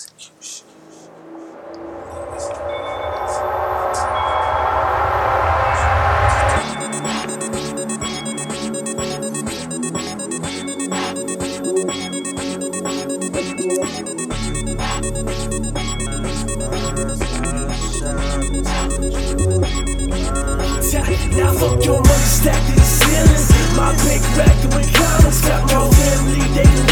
execution. Now fuck your money stacked to the ceiling. My big rack doing comments. Got my family, they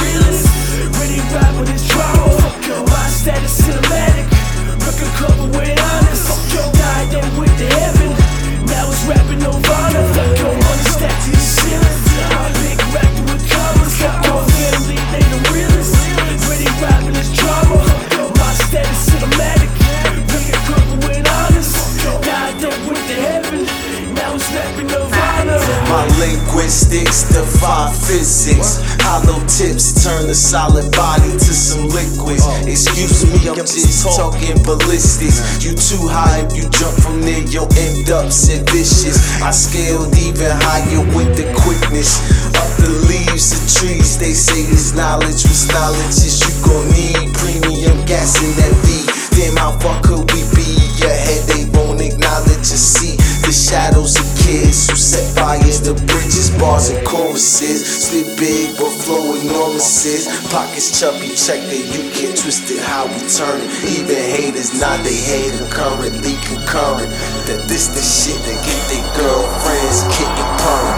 linguistics defy physics. Hollow tips turn a solid body to some liquids. Excuse me, I'm just talking ballistics. You too high if you jump from there, you'll end up sick vicious. I scaled even higher with the quickness. Up the leaves of trees, they say this knowledge was knowledge. Is you gon' need premium gas in that V. Damn, how far could we be ahead? They won't acknowledge or see the shadows of kids who set fires to bridges, bars, and choruses. Sleep big, but flow enormous. Pockets chubby, check that you get twisted how we turn it. Even haters nod they and currently concurrent that this the shit that get their girlfriends kicking purring.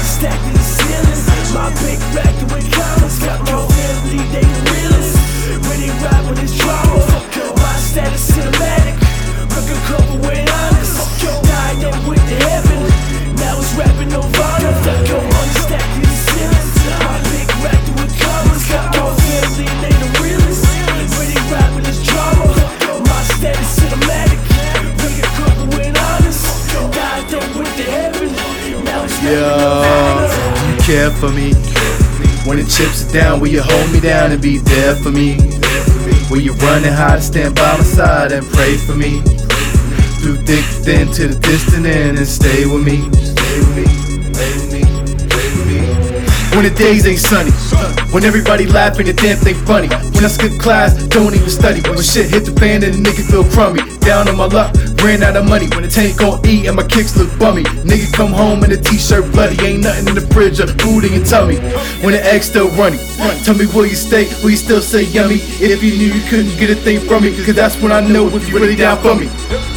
Stacked to the ceiling. My big comments. Got my family, they the realest. Ride with status cinematic. Record cover with honest. Yo, you care for me. When the chips are down, will you hold me down and be there for me? Will you run and hide, stand by my side and pray for me? Through thick thin to the distant end and stay with me. Stay with me. When the days ain't sunny, when everybody laughing and damn thing funny. When I skip class, don't even study. When shit hit the fan and the nigga feel crummy. Down on my luck, ran out of money. When the tank gon' eat and my kicks look bummy. Nigga come home in a t-shirt bloody. Ain't nothing in the fridge or food in your tummy. When the egg still running, tell me will you stay? Will you still say yummy? If you knew you couldn't get a thing from me, cause that's when I know if you really down for me.